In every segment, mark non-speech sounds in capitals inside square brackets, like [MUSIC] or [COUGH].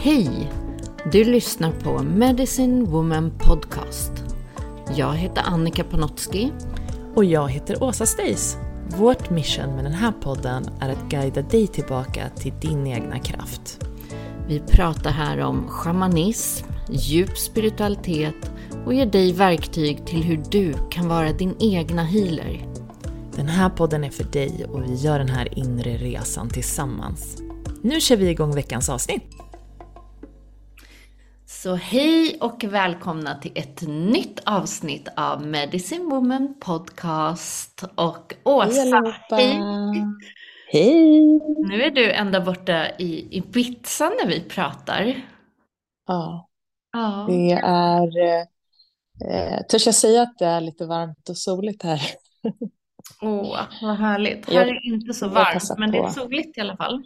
Hej! Du lyssnar på Medicine Woman Podcast. Jag heter Annika Panotski. Och jag heter Åsa Stace. Vårt mission med den här podden är att guida dig tillbaka till din egna kraft. Vi pratar här om shamanism, djup spiritualitet och ger dig verktyg till hur du kan vara din egna healer. Den här podden är för dig och vi gör den här inre resan tillsammans. Nu kör vi igång veckans avsnitt! Så hej och välkomna till ett nytt avsnitt av Medicine Woman Podcast. Och Åsa, hej! Hej! Nu är du ända borta i Ibiza när vi pratar. Ja, Ja, det är... Eh, törs jag säga att det är lite varmt och soligt här? åh, vad härligt. Här är inte så varmt, men det är soligt i alla fall.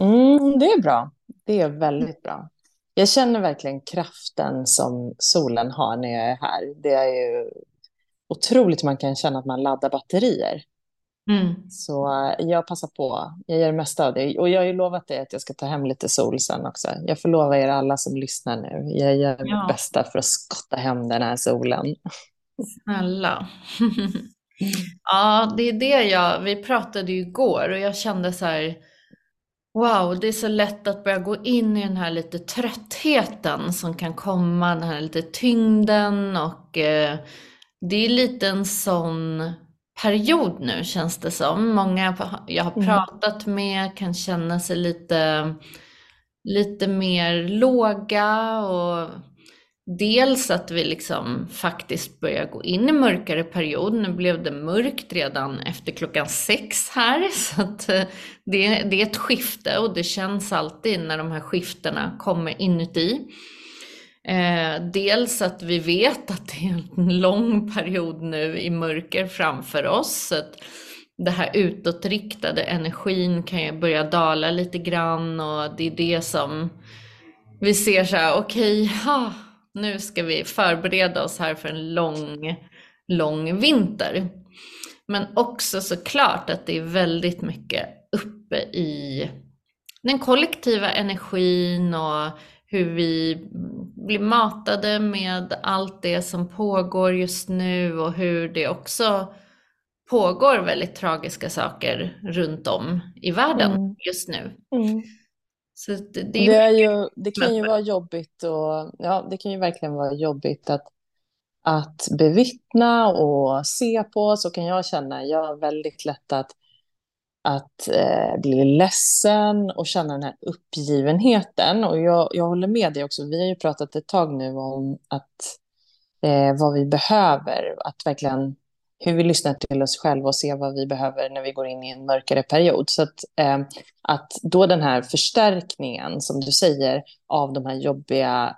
Mm, det är bra. Det är väldigt bra. Jag känner verkligen kraften som solen har när jag är här. Det är ju otroligt man kan känna att man laddar batterier. Mm. Så eh, jag passar på. Jag gör det mesta av det. Och jag har ju lovat dig att jag ska ta hem lite sol sen också. Jag får lova er alla som lyssnar nu. Jag gör mitt Ja. bästa för att skotta hem den här solen. Snälla. [LAUGHS] Ja, det är det jag, vi pratade ju igår och jag kände så här, wow, det är så lätt att börja gå in i den här lite tröttheten som kan komma, den här lite tyngden och eh, det är lite en sån period nu känns det som. Många jag har Mm. pratat med kan känna sig lite, lite mer låga och Dels att vi liksom faktiskt börjar gå in i mörkare period. Nu blev det mörkt redan efter klockan sex här. [LAUGHS] Så att eh, det, det är ett skifte och det känns alltid när de här skiftena kommer inuti. Eh, dels att vi vet att det är en lång period nu i mörker framför oss. Så att det här utåtriktade energin kan ju börja dala lite grann och det är det som vi ser så här, okej, okay, nu ska vi förbereda oss här för en lång, lång vinter. Men också såklart att det är väldigt mycket uppe i den kollektiva energin och hur vi blir matade med allt det som pågår just nu och hur det också pågår väldigt tragiska saker runt om i världen Mm. just nu. Mm. Så det, det Det, är är ju, det kan ju vara jobbigt och ja, det kan ju verkligen vara jobbigt att, att bevittna och se på. Så kan jag känna. Jag har väldigt lätt att, att eh, bli ledsen och känna den här uppgivenheten. Och jag, jag håller med dig också. Vi har ju pratat ett tag nu om att eh, vad vi behöver, att verkligen hur vi lyssnar till oss själva och ser vad vi behöver när vi går in i en mörkare period. Så att, eh, att då den här förstärkningen, som du säger, av de här jobbiga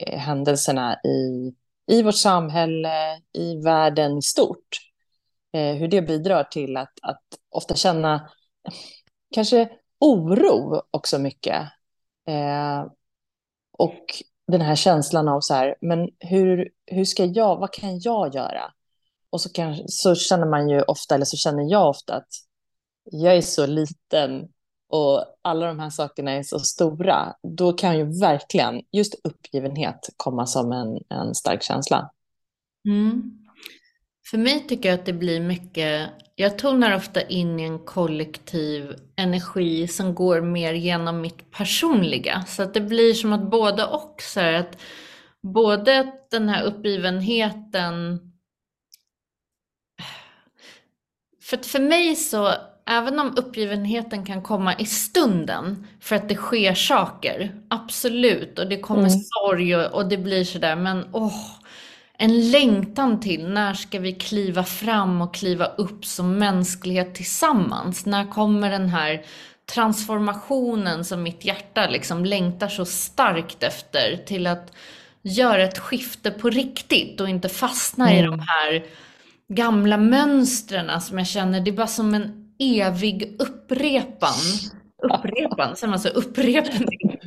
eh, händelserna i, i vårt samhälle, i världen i stort. Eh, hur det bidrar till att, att ofta känna kanske oro också mycket. Eh, och den här känslan av så här, men hur, hur ska jag, vad kan jag göra? Och så, kan, så känner man ju ofta, eller så känner jag ofta att jag är så liten och alla de här sakerna är så stora. Då kan ju verkligen just uppgivenhet komma som en, en stark känsla. Mm. För mig tycker jag att det blir mycket, jag tonar ofta in i en kollektiv energi som går mer genom mitt personliga. Så att det blir som att både och, så här, att både den här uppgivenheten för för mig så, även om uppgivenheten kan komma i stunden för att det sker saker, absolut, och det kommer mm. sorg och, och, det blir sådär, men åh, en längtan till när ska vi kliva fram och kliva upp som mänsklighet tillsammans? När kommer den här transformationen som mitt hjärta liksom längtar så starkt efter till att göra ett skifte på riktigt och inte fastna mm. i de här gamla mönstren som jag känner, det är bara som en evig upprepan. Upprepan, säger man så? Upprepning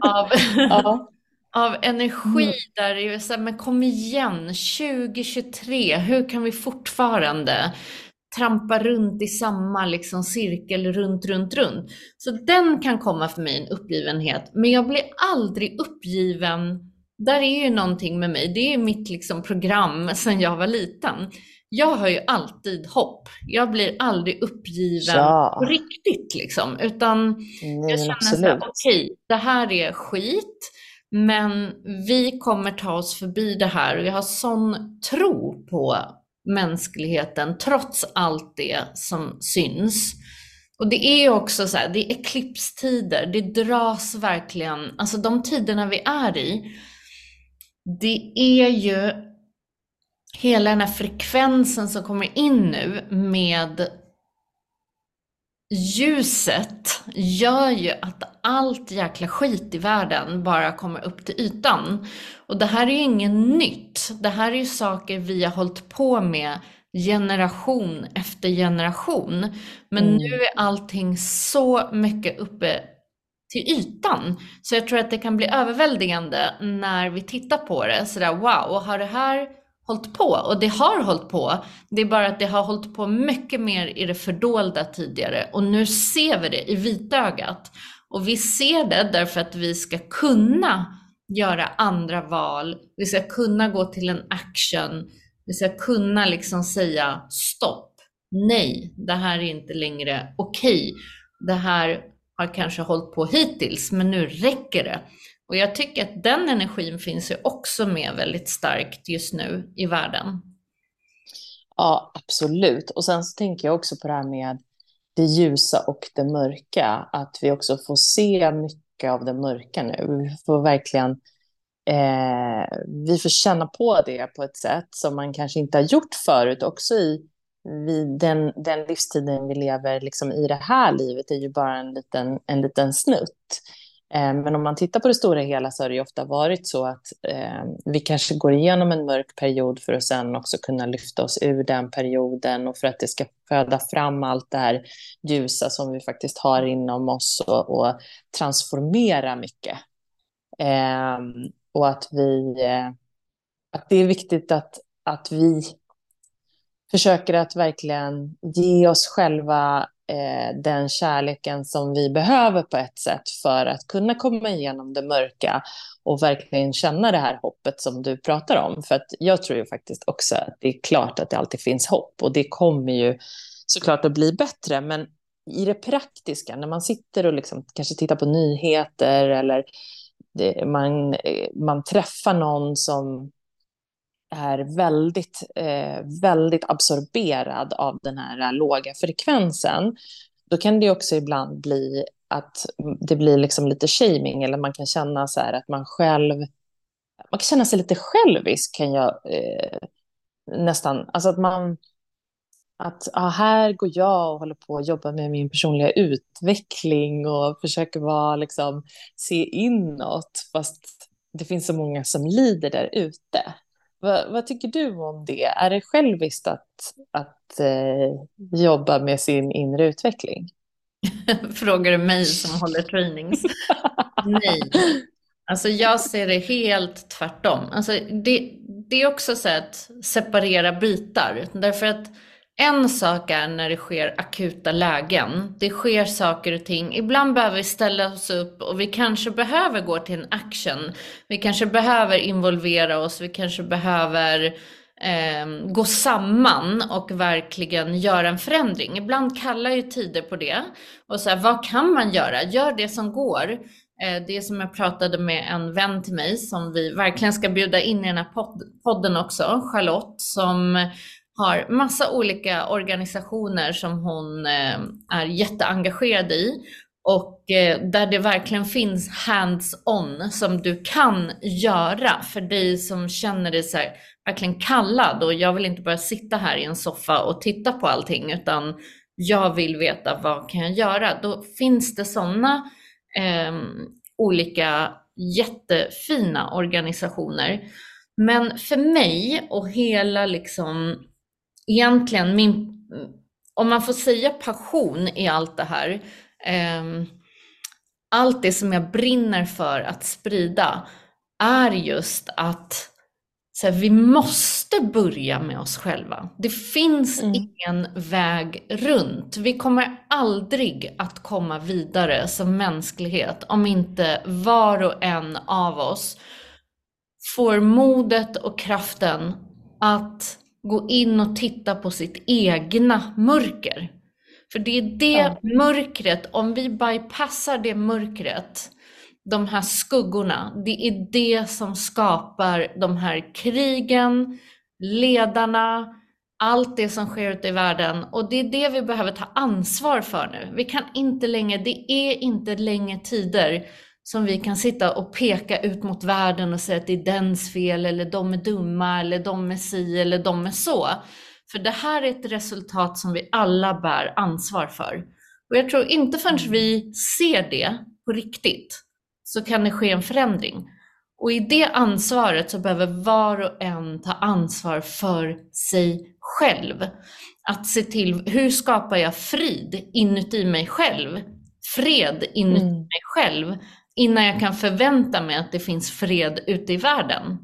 [LAUGHS] av, ja. av energi mm. där det är så här, men kom igen, 2023, hur kan vi fortfarande trampa runt i samma liksom cirkel runt, runt, runt. Så den kan komma för mig en uppgivenhet, men jag blir aldrig uppgiven där är ju någonting med mig, det är mitt liksom program sedan jag var liten. Jag har ju alltid hopp. Jag blir aldrig uppgiven ja. på riktigt liksom, utan Nej, jag känner så här, okej, okay, det här är skit, men vi kommer ta oss förbi det här och jag har sån tro på mänskligheten trots allt det som syns. Och det är också så här, det är eklipstider, det dras verkligen, alltså de tiderna vi är i, det är ju hela den här frekvensen som kommer in nu med ljuset gör ju att allt jäkla skit i världen bara kommer upp till ytan. Och det här är ju inget nytt. Det här är ju saker vi har hållit på med generation efter generation. Men mm. nu är allting så mycket uppe till ytan. Så jag tror att det kan bli överväldigande när vi tittar på det. Sådär wow, har det här hållit på? Och det har hållit på. Det är bara att det har hållit på mycket mer i det fördolda tidigare. Och nu ser vi det i vitögat. Och vi ser det därför att vi ska kunna göra andra val. Vi ska kunna gå till en action. Vi ska kunna liksom säga stopp. Nej, det här är inte längre okej. Okay. Det här har kanske hållit på hittills, men nu räcker det. Och jag tycker att den energin finns ju också med väldigt starkt just nu i världen. Ja, absolut. Och sen så tänker jag också på det här med det ljusa och det mörka, att vi också får se mycket av det mörka nu. Vi får verkligen eh, vi får känna på det på ett sätt som man kanske inte har gjort förut, också i vi, den, den livstiden vi lever liksom i det här livet är ju bara en liten, en liten snutt. Eh, men om man tittar på det stora hela så har det ju ofta varit så att eh, vi kanske går igenom en mörk period för att sen också kunna lyfta oss ur den perioden och för att det ska föda fram allt det här ljusa som vi faktiskt har inom oss och, och transformera mycket. Eh, och att vi, eh, att det är viktigt att, att vi försöker att verkligen ge oss själva eh, den kärleken som vi behöver på ett sätt för att kunna komma igenom det mörka och verkligen känna det här hoppet som du pratar om. För att jag tror ju faktiskt också att det är klart att det alltid finns hopp och det kommer ju såklart att bli bättre. Men i det praktiska, när man sitter och liksom kanske tittar på nyheter eller det, man, eh, man träffar någon som är väldigt, eh, väldigt absorberad av den här eh, låga frekvensen, då kan det också ibland bli att det blir liksom lite shaming eller man kan känna så här att man själv, man kan känna sig lite självisk kan jag eh, nästan, alltså att man, att ah, här går jag och håller på att jobba med min personliga utveckling och försöker vara liksom, se inåt, fast det finns så många som lider där ute. Vad, vad, tycker du om det? Är det själviskt att, att eh, jobba med sin inre utveckling? [LAUGHS] Frågar du mig som håller trainings? Nej. Alltså jag ser det helt tvärtom. Alltså det, det är också så att separera bitar. Därför att en sak är när det sker akuta lägen. Det sker saker och ting. Ibland behöver vi ställa oss upp och vi kanske behöver gå till en action. Vi kanske behöver involvera oss. Vi kanske behöver eh, gå samman och verkligen göra en förändring. Ibland kallar ju tider på det. Och så här, vad kan man göra? Gör det som går. Eh, det som jag pratade med en vän till mig som vi verkligen ska bjuda in i den här podden också, Charlotte, som har massa olika organisationer som hon eh, är jätteengagerad i och eh, där det verkligen finns hands-on som du kan göra för dig som känner dig så här, verkligen kallad och jag vill inte bara sitta här i en soffa och titta på allting utan jag vill veta vad kan jag göra. Då finns det sådana eh, olika jättefina organisationer. Men för mig och hela liksom egentligen min, om man får säga passion i allt det här, eh, allt det som jag brinner för att sprida är just att så här, vi måste börja med oss själva. Det finns mm. ingen väg runt. Vi kommer aldrig att komma vidare som mänsklighet om inte var och en av oss får modet och kraften att gå in och titta på sitt egna mörker. För det är det ja. mörkret, om vi bypassar det mörkret, de här skuggorna, det är det som skapar de här krigen, ledarna, allt det som sker ute i världen. Och det är det vi behöver ta ansvar för nu. Vi kan inte längre, det är inte längre tider som vi kan sitta och peka ut mot världen och säga att det är dens fel eller de är dumma eller de är si eller de är så. För det här är ett resultat som vi alla bär ansvar för. Och jag tror inte förrän vi ser det på riktigt så kan det ske en förändring. Och i det ansvaret så behöver var och en ta ansvar för sig själv. Att se till, hur skapar jag frid inuti mig själv? Fred inuti mm. mig själv innan jag kan förvänta mig att det finns fred ute i världen.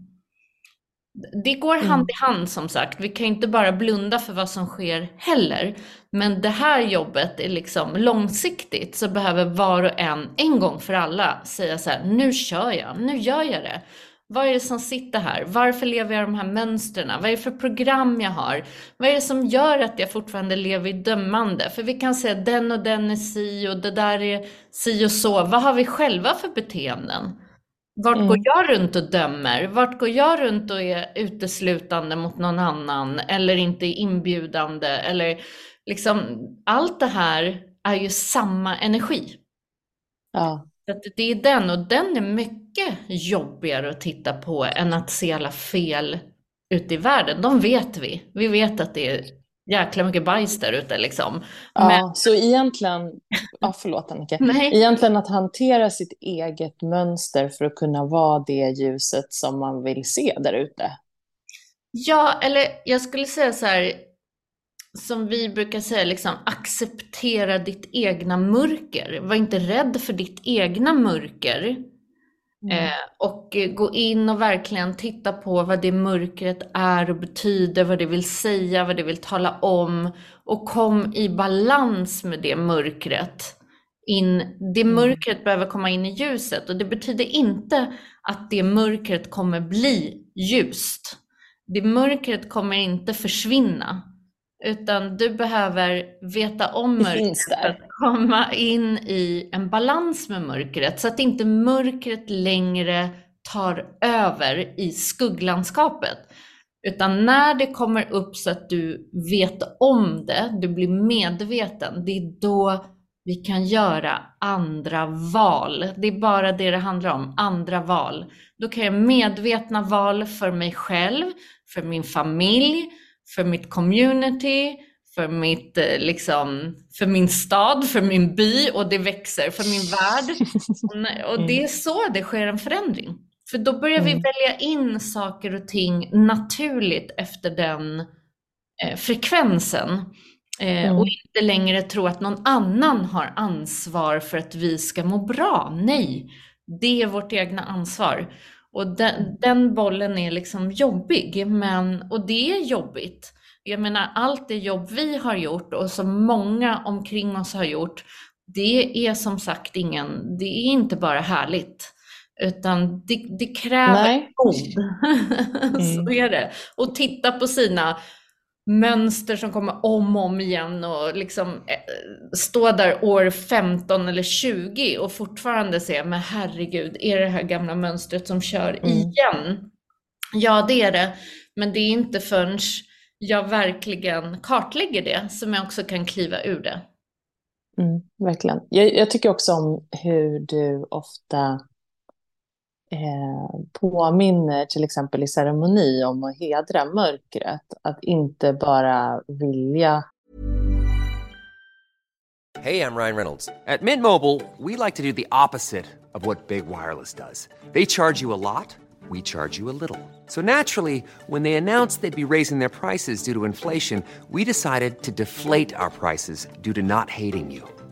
Det går hand mm. i hand som sagt. Vi kan inte bara blunda för vad som sker heller. Men det här jobbet är liksom långsiktigt så behöver var och en en gång för alla säga så här, nu kör jag, nu gör jag det. Vad är det som sitter här? Varför lever jag de här mönstren? Vad är det för program jag har? Vad är det som gör att jag fortfarande lever i dömande? För vi kan säga den och den är si och det där är si och så. Vad har vi själva för beteenden? Vart mm. går jag runt och dömer? Vart går jag runt och är uteslutande mot någon annan eller inte inbjudande? Eller liksom, allt det här är ju samma energi. Ja. Det är den och den är mycket jobbigare att titta på än att se alla fel ute i världen. De vet vi. Vi vet att det är jäkla mycket bajs där ute liksom. Ja, så egentligen, ja förlåt Annika, [LAUGHS] Nej. egentligen att hantera sitt eget mönster för att kunna vara det ljuset som man vill se där ute. Ja, eller jag skulle säga så här, som vi brukar säga, liksom, acceptera ditt egna mörker. Var inte rädd för ditt egna mörker. Mm. Eh, och gå in och verkligen titta på vad det mörkret är och betyder, vad det vill säga, vad det vill tala om. Och kom i balans med det mörkret. In, det mm. mörkret behöver komma in i ljuset och det betyder inte att det mörkret kommer bli ljust. Det mörkret kommer inte försvinna. Utan du behöver veta om mörkret för att komma in i en balans med mörkret så att inte mörkret längre tar över i skugglandskapet. Utan när det kommer upp så att du vet om det, du blir medveten, det är då vi kan göra andra val. Det är bara det det handlar om, andra val. Då kan jag medvetna val för mig själv, för min familj, för mitt community, för, mitt, eh, liksom, för min stad, för min by och det växer, för min värld. [LAUGHS] Och det är så det sker en förändring. För då börjar vi välja in saker och ting naturligt efter den eh, frekvensen. Eh, Mm. Och inte längre tro att någon annan har ansvar för att vi ska må bra. Nej, det är vårt egna ansvar. Och den, den bollen är liksom jobbig, men, och det är jobbigt. Jag menar, allt det jobb vi har gjort och som många omkring oss har gjort, det är som sagt ingen, det är inte bara härligt. Utan det, det kräver mod. [LAUGHS] Mm. Så är det. Och titta på sina mönster som kommer om och om igen och liksom eh, stå där år 15 eller 20 och fortfarande se, men herregud, är det det här gamla mönstret som kör Mm. igen? Ja, det är det, men det är inte förrän jag verkligen kartlägger det som jag också kan kliva ur det. Mm, verkligen. Jag, jag tycker också om hur du ofta eh, påminner, till exempel i ceremoni, om att hedra mörkret. Att inte bara vilja Hej, jag Ryan Reynolds. På Mint Mobile, we like to do the opposite of what Big Wireless does. They charge you a lot, we charge you a little. So naturally, when they announced they'd be raising their prices due to inflation, we decided to deflate our prices due to not hating you.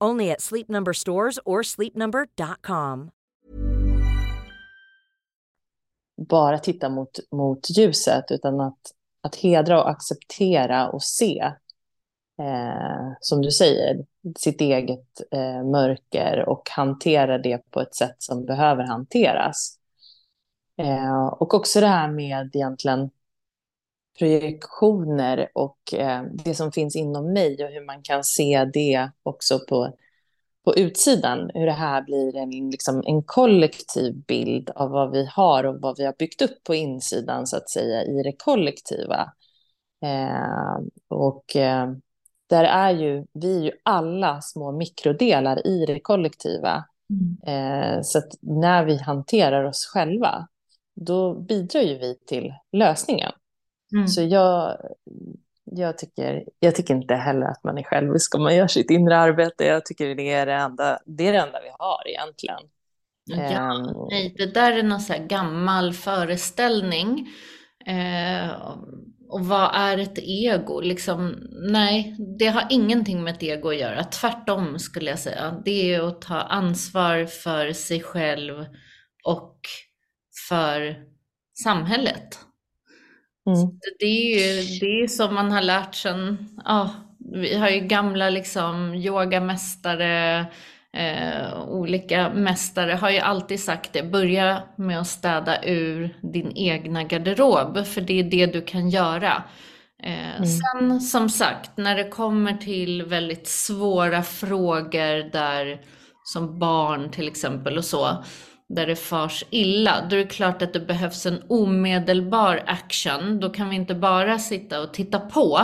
Only at Sleep Number stores or sleepnumber.com. bara titta mot, mot ljuset, utan att, att hedra och acceptera och se, eh, som du säger, sitt eget eh, mörker och hantera det på ett sätt som behöver hanteras. Eh, och också det här med egentligen projektioner och eh, det som finns inom mig och hur man kan se det också på, på utsidan. Hur det här blir en, liksom, en kollektiv bild av vad vi har och vad vi har byggt upp på insidan så att säga i det kollektiva. Eh, och eh, där är ju vi är ju alla små mikrodelar i det kollektiva. Eh, så att när vi hanterar oss själva, då bidrar ju vi till lösningen. Mm. Så jag, jag, tycker, jag tycker inte heller att man är självisk om man gör sitt inre arbete. Jag tycker det är det enda, det är det enda vi har egentligen. Ja, Ehm, nej, det där är någon så gammal föreställning. Eh, och vad är ett ego? Liksom, nej, det har ingenting med ett ego att göra. Tvärtom skulle jag säga. Det är att ta ansvar för sig själv och för samhället. Mm. Det är ju det är som man har lärt sen, ja, vi har ju gamla liksom yogamästare, eh, olika mästare har ju alltid sagt det, börja med att städa ur din egna garderob, för det är det du kan göra. Eh, Sen som sagt, när det kommer till väldigt svåra frågor där, som barn till exempel och så, där det fars illa, då är det klart att det behövs en omedelbar action. Då kan vi inte bara sitta och titta på,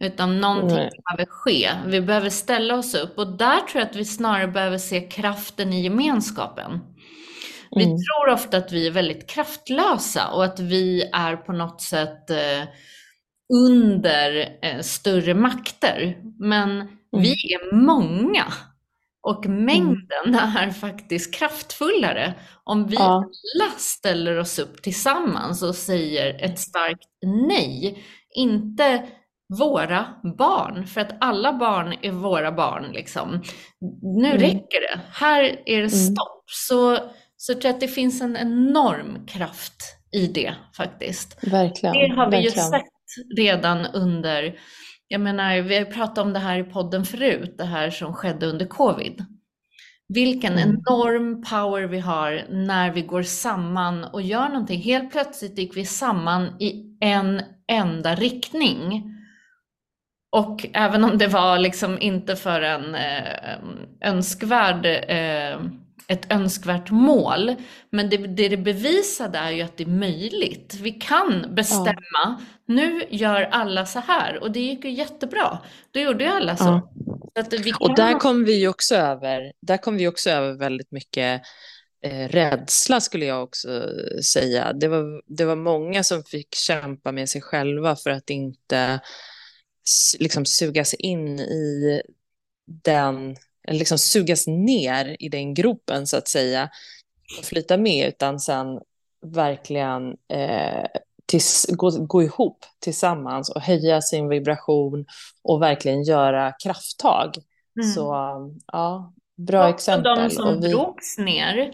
utan någonting Nej. behöver ske. Vi behöver ställa oss upp och där tror jag att vi snarare behöver se kraften i gemenskapen. Vi Mm. tror ofta att vi är väldigt kraftlösa och att vi är på något sätt eh, under eh, större makter. Men vi är många och mängden är faktiskt kraftfullare om vi Ja. alla ställer oss upp tillsammans och säger ett starkt nej. Inte våra barn, för att alla barn är våra barn. Liksom. Nu Mm. räcker det. Här är det stopp. Så, så jag tror att det finns en enorm kraft i det faktiskt. Verkligen. Det har vi ju verkligen. sett redan under, Jag menar, vi har pratat om det här i podden förut, det här som skedde under covid. Vilken Mm. enorm power vi har när vi går samman och gör någonting. Helt plötsligt gick vi samman i en enda riktning. Och även om det var liksom inte för en eh, önskvärd, eh, ett önskvärt mål, men det, det det bevisade är ju att det är möjligt. Vi kan bestämma, nu gör alla så här och det gick ju jättebra. Då gjorde ju alla så. Ja. så att vi Och kan- där kom vi också över, där kom vi också över väldigt mycket eh, rädsla skulle jag också säga. Det var, det var många som fick kämpa med sig själva för att inte liksom sugas in i den, liksom sugas ner i den gropen så att säga och flyta med utan sen verkligen eh, tills, gå, gå ihop tillsammans och höja sin vibration och verkligen göra krafttag. Mm. Så ja, bra Och exempel. de som Och vi- drogs ner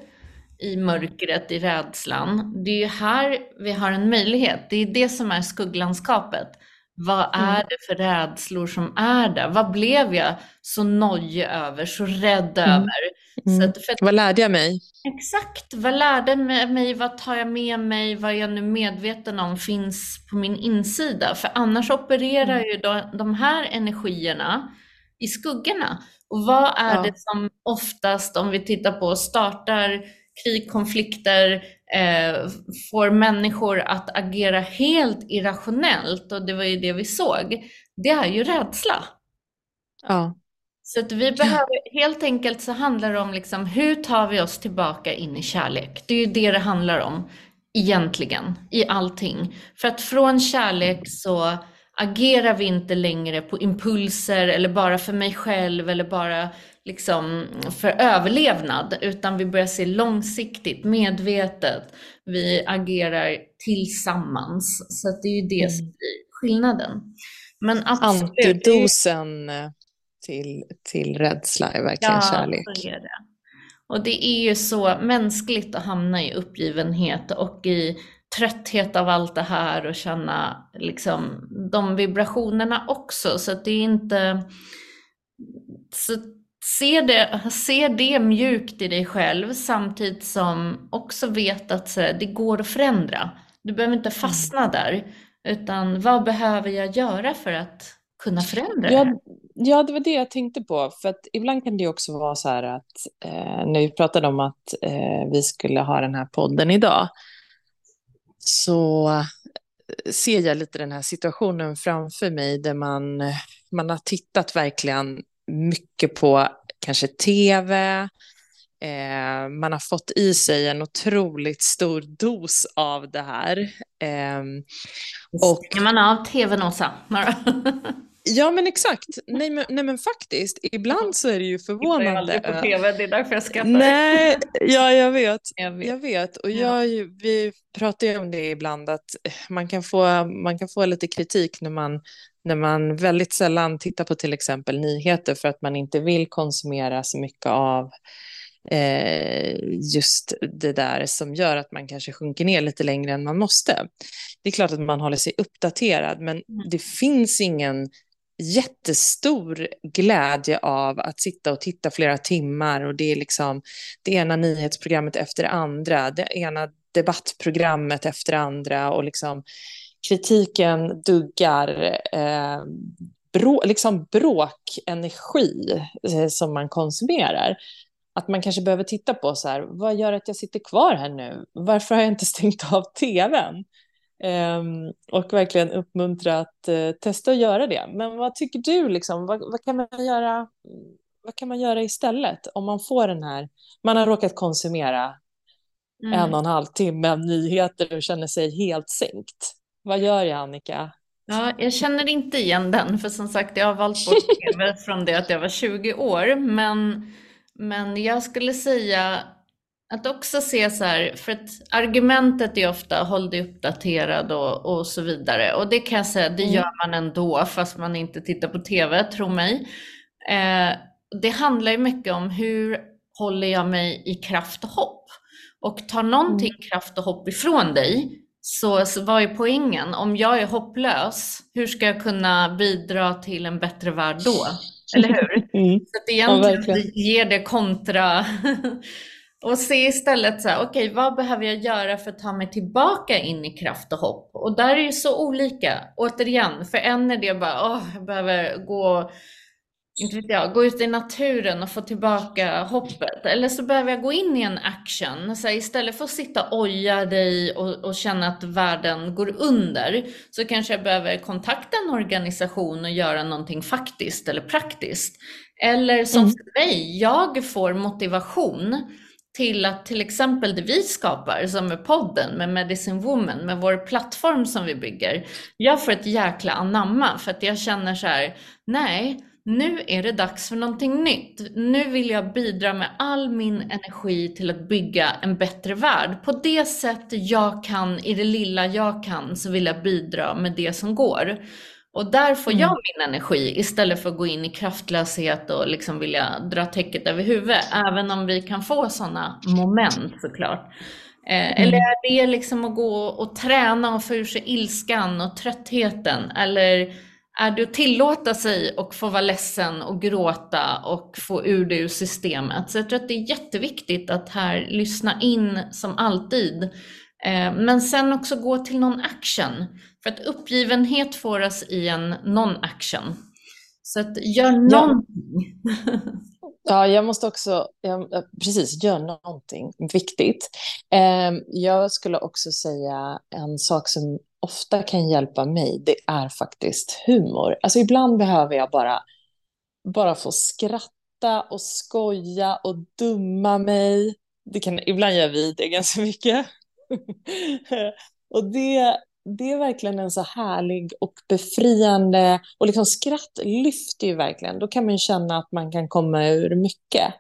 i mörkret, i rädslan, det är ju här vi har en möjlighet. Det är det som är skugglandskapet. Vad Mm. är det för rädslor som är där? Vad blev jag så nojig över, så rädd Mm. över? Så Mm. för att, Vad lärde jag mig? exakt, vad lärde mig- mig, vad tar jag med mig, vad är jag nu medveten om finns på min insida? För annars opererar Mm. ju de, de här energierna i skuggorna. Och vad är Ja. det som oftast, om vi tittar på, startar krig, konflikter, eh, får människor att agera helt irrationellt, och det var ju det vi såg, det är ju rädsla. Ja. Så att vi behöver, helt enkelt så handlar det om liksom, hur tar vi oss tillbaka in i kärlek? Det är ju det det handlar om, egentligen, i allting. För att från kärlek så agerar vi inte längre på impulser eller bara för mig själv eller bara liksom för överlevnad, utan vi börjar se långsiktigt, medvetet. Vi agerar tillsammans. Så att det är ju det som blir skillnaden. Men absolut, det är Antidosen eh, till, till rädsla är verkligen kärlek. så är det. Och det är ju så mänskligt att hamna i uppgivenhet och i trötthet av allt det här och känna liksom de vibrationerna också. Så att det är inte... Så se det, se det mjukt i dig själv samtidigt som också vet att det går att förändra. Du behöver inte fastna där, utan vad behöver jag göra för att kunna förändra det? Ja, ja, det var det jag tänkte på. För att ibland kan det också vara så här att eh, när vi pratade om att eh, vi skulle ha den här podden idag så eh, ser jag lite den här situationen framför mig där man, man har tittat verkligen mycket på kanske tv, eh, man har fått i sig en otroligt stor dos av det här. Eh, och Stänger man av tvn Åsa? [LAUGHS] Ja, men exakt. Nej men, nej, men faktiskt, ibland så är det ju Jag är förvånande. aldrig på tv, det är därför jag skrattar. Nej, ja, jag vet. [LAUGHS] Jag vet. Jag vet. Och Ja. jag, vi pratar ju om det ibland, att man kan få, man kan få lite kritik när man, när man väldigt sällan tittar på till exempel nyheter för att man inte vill konsumera så mycket av eh, just det där som gör att man kanske sjunker ner lite längre än man måste. Det är klart att man håller sig uppdaterad, men det finns ingen jättestor glädje av att sitta och titta flera timmar och det är liksom det ena nyhetsprogrammet efter det andra, det ena debattprogrammet efter det andra och liksom kritiken duggar eh, brå, liksom bråkenergi eh, som man konsumerar. Att man kanske behöver titta på så här, vad gör att jag sitter kvar här nu? Varför har jag inte [LAUGHS] stängt av tvn? Ehm, och verkligen uppmuntra att eh, testa att göra det. Men vad tycker du, liksom? vad, vad, kan man göra, vad kan man göra istället om man får den här, man har råkat konsumera Mm. en och en halv timme nyheter och känner sig helt sänkt. Vad gör jag, Annika? Ja, jag känner inte igen den, för som sagt, jag har valt bort [LAUGHS] tv från det att jag var 20 år. Men, men jag skulle säga att också se så här, för att argumentet är ofta håll dig uppdaterad och, och så vidare. Och det kan jag säga, det Mm. gör man ändå, fast man inte tittar på tv, tro mig. Eh, det handlar ju mycket om hur håller jag mig i kraft och hopp? Och tar någonting kraft och hopp ifrån dig, så, så vad är poängen? Om jag är hopplös, hur ska jag kunna bidra till en bättre värld då? [LAUGHS] Eller hur? Mm. Så att egentligen ja, ger det kontra [LAUGHS] och se istället så här, okej, okay, vad behöver jag göra för att ta mig tillbaka in i kraft och hopp? Och där är ju så olika. Återigen, för en är det bara, åh, jag behöver gå inte vet jag, gå ut i naturen och få tillbaka hoppet. Eller så behöver jag gå in i en action. Så istället för att sitta och oja dig och, och, känna att världen går under så kanske jag behöver kontakta en organisation och göra någonting faktiskt eller praktiskt. Eller som mm. för mig, jag får motivation till att till exempel det vi skapar, som är podden med Medicine Woman, med vår plattform som vi bygger. Jag får ett jäkla anamma för att jag känner så här, nej, nu är det dags för någonting nytt. Nu vill jag bidra med all min energi till att bygga en bättre värld. På det sätt jag kan, i det lilla jag kan, så vill jag bidra med det som går. Och där får jag mm. min energi istället för att gå in i kraftlöshet och liksom vilja dra täcket över huvudet. Även om vi kan få sådana moment såklart. Eh, mm. Eller är det liksom att gå och träna och få ur sig ilskan och tröttheten? Eller är det att tillåta sig och få vara ledsen och gråta och få ur det ur systemet. Så jag tror att det är jätteviktigt att här lyssna in som alltid. Eh, men sen också gå till någon action. För att uppgivenhet får oss i en non-action. Så att gör någonting. Ja. [LAUGHS] Ja, jag måste också, ja, precis, göra någonting viktigt. Eh, jag skulle också säga en sak som ofta kan hjälpa mig, det är faktiskt humor. Alltså ibland behöver jag bara, bara få skratta och skoja och dumma mig. Det kan, ibland gör vi det ganska mycket. [LAUGHS] och det, det är verkligen en så härlig och befriande, och liksom skratt lyfter ju verkligen. Då kan man känna att man kan komma ur mycket.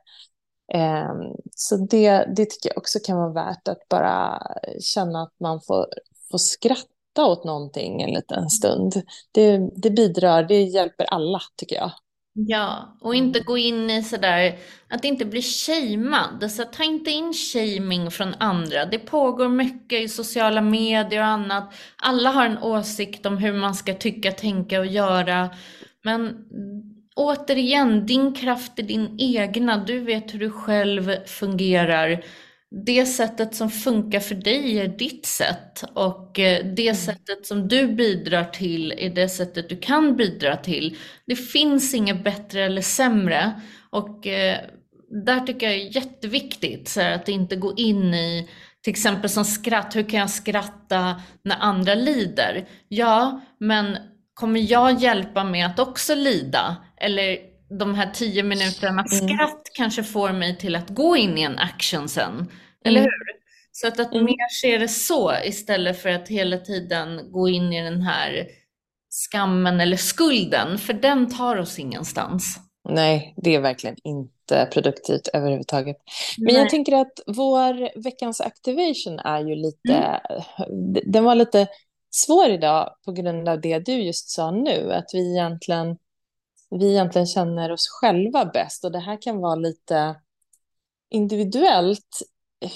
Um, så det, det tycker jag också kan vara värt att bara känna att man får, får skratta åt någonting en liten stund. Det, det bidrar, det hjälper alla tycker jag. Ja, och inte gå in i sådär, att inte bli shamead. Så ta inte in shaming från andra. Det pågår mycket i sociala medier och annat. Alla har en åsikt om hur man ska tycka, tänka och göra. Men återigen, din kraft är din egna. Du vet hur du själv fungerar det sättet som funkar för dig är ditt sätt och eh, det mm. sättet som du bidrar till är det sättet du kan bidra till. Det finns inget bättre eller sämre och eh, där tycker jag är jätteviktigt så att inte gå in i till exempel som skratt, hur kan jag skratta när andra lider? Ja, men kommer jag hjälpa med att också lida? Eller de här tio minuterna mm. skratt mm. kanske får mig till att gå in i en action sen. Eller mm. hur? Så att, att mm. mer se det så istället för att hela tiden gå in i den här skammen eller skulden, för den tar oss ingenstans. Nej, det är verkligen inte produktivt överhuvudtaget. Men Nej. jag tänker att vår veckans activation är ju lite, mm. den var lite svår idag på grund av det du just sa nu, att vi egentligen vi egentligen känner oss själva bäst och det här kan vara lite individuellt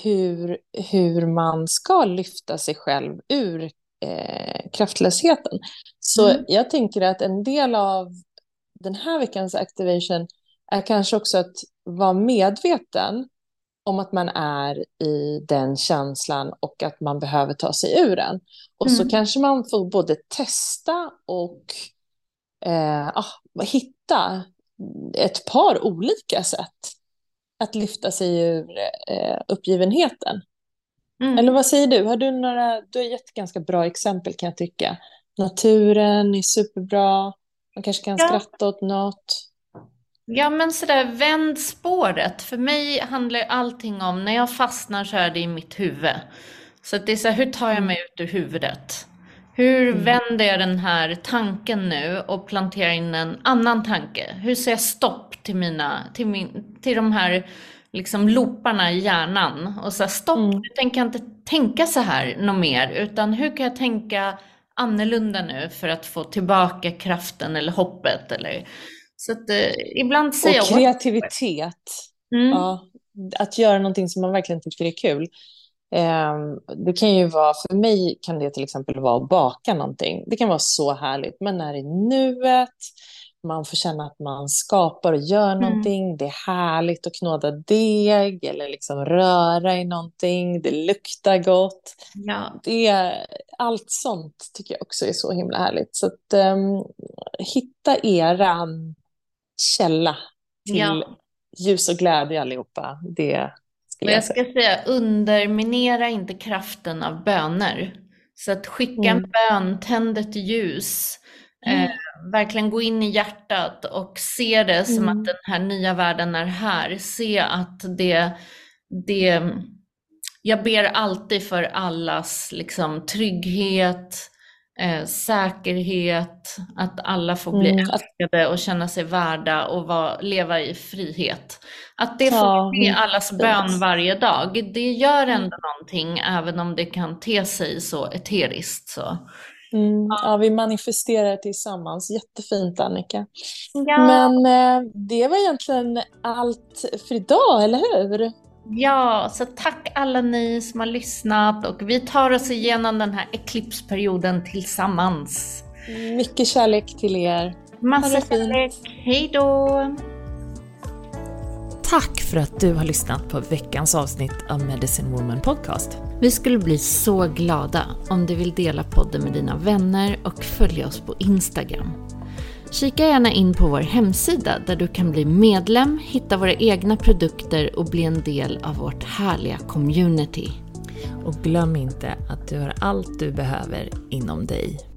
hur, hur man ska lyfta sig själv ur eh, kraftlösheten. Så mm. jag tänker att en del av den här veckans activation är kanske också att vara medveten om att man är i den känslan och att man behöver ta sig ur den. Och mm. så kanske man får både testa och eh, ah, hitta ett par olika sätt att lyfta sig ur eh, uppgivenheten. Mm. Eller vad säger du? Har du några, du har gett ganska bra exempel kan jag tycka. Naturen är superbra, man kanske kan ja. skratta åt något. Ja men sådär, vänd spåret. För mig handlar allting om, när jag fastnar så är det i mitt huvud. Så det är så här, hur tar jag mig ut ur huvudet? Hur mm. vänder jag den här tanken nu och planterar in en annan tanke? Hur säger jag stopp till, mina, till, min, till de här liksom looparna i hjärnan? Och så stopp, mm. tänker jag inte tänka så här något mer, utan hur kan jag tänka annorlunda nu för att få tillbaka kraften eller hoppet? Eller, så att, eh, ibland säger och kreativitet. Mm. Ja, att göra någonting som man verkligen tycker är kul. Eh, det kan ju vara, för mig kan det till exempel vara att baka någonting. Det kan vara så härligt. Man är i nuet, man får känna att man skapar och gör Mm. någonting. Det är härligt att knåda deg eller liksom röra i någonting. Det luktar gott. Ja, Det är, allt sånt tycker jag också är så himla härligt. Så att, ehm, hitta eran källa till Ja. ljus och glädje allihopa. Det skulle jag jag ska säga, underminera inte kraften av böner. Så att skicka en Mm. bön, tänd ett ljus, eh, verkligen gå in i hjärtat och se det som Mm. att den här nya världen är här. Se att det, det, jag ber alltid för allas liksom, trygghet, eh, säkerhet, att alla får bli Mm, älskade och känna sig värda och vara, leva i frihet. Att det Ja, får bli mm, allas bön varje dag, det gör ändå någonting även om det kan te sig så eteriskt. Så. Mm, ja, vi manifesterar tillsammans. Jättefint, Annika. Ja, Men eh, det var egentligen allt för idag, eller hur? Ja, så tack alla ni som har lyssnat och vi tar oss igenom den här eklipsperioden tillsammans. Mycket kärlek till er. Massa kärlek, hej då! Tack för att du har lyssnat på veckans avsnitt av Medicine Woman Podcast. Vi skulle bli så glada om du vill dela podden med dina vänner och följa oss på Instagram. Kika gärna in på vår hemsida där du kan bli medlem, hitta våra egna produkter och bli en del av vårt härliga community. Och glöm inte att du har allt du behöver inom dig.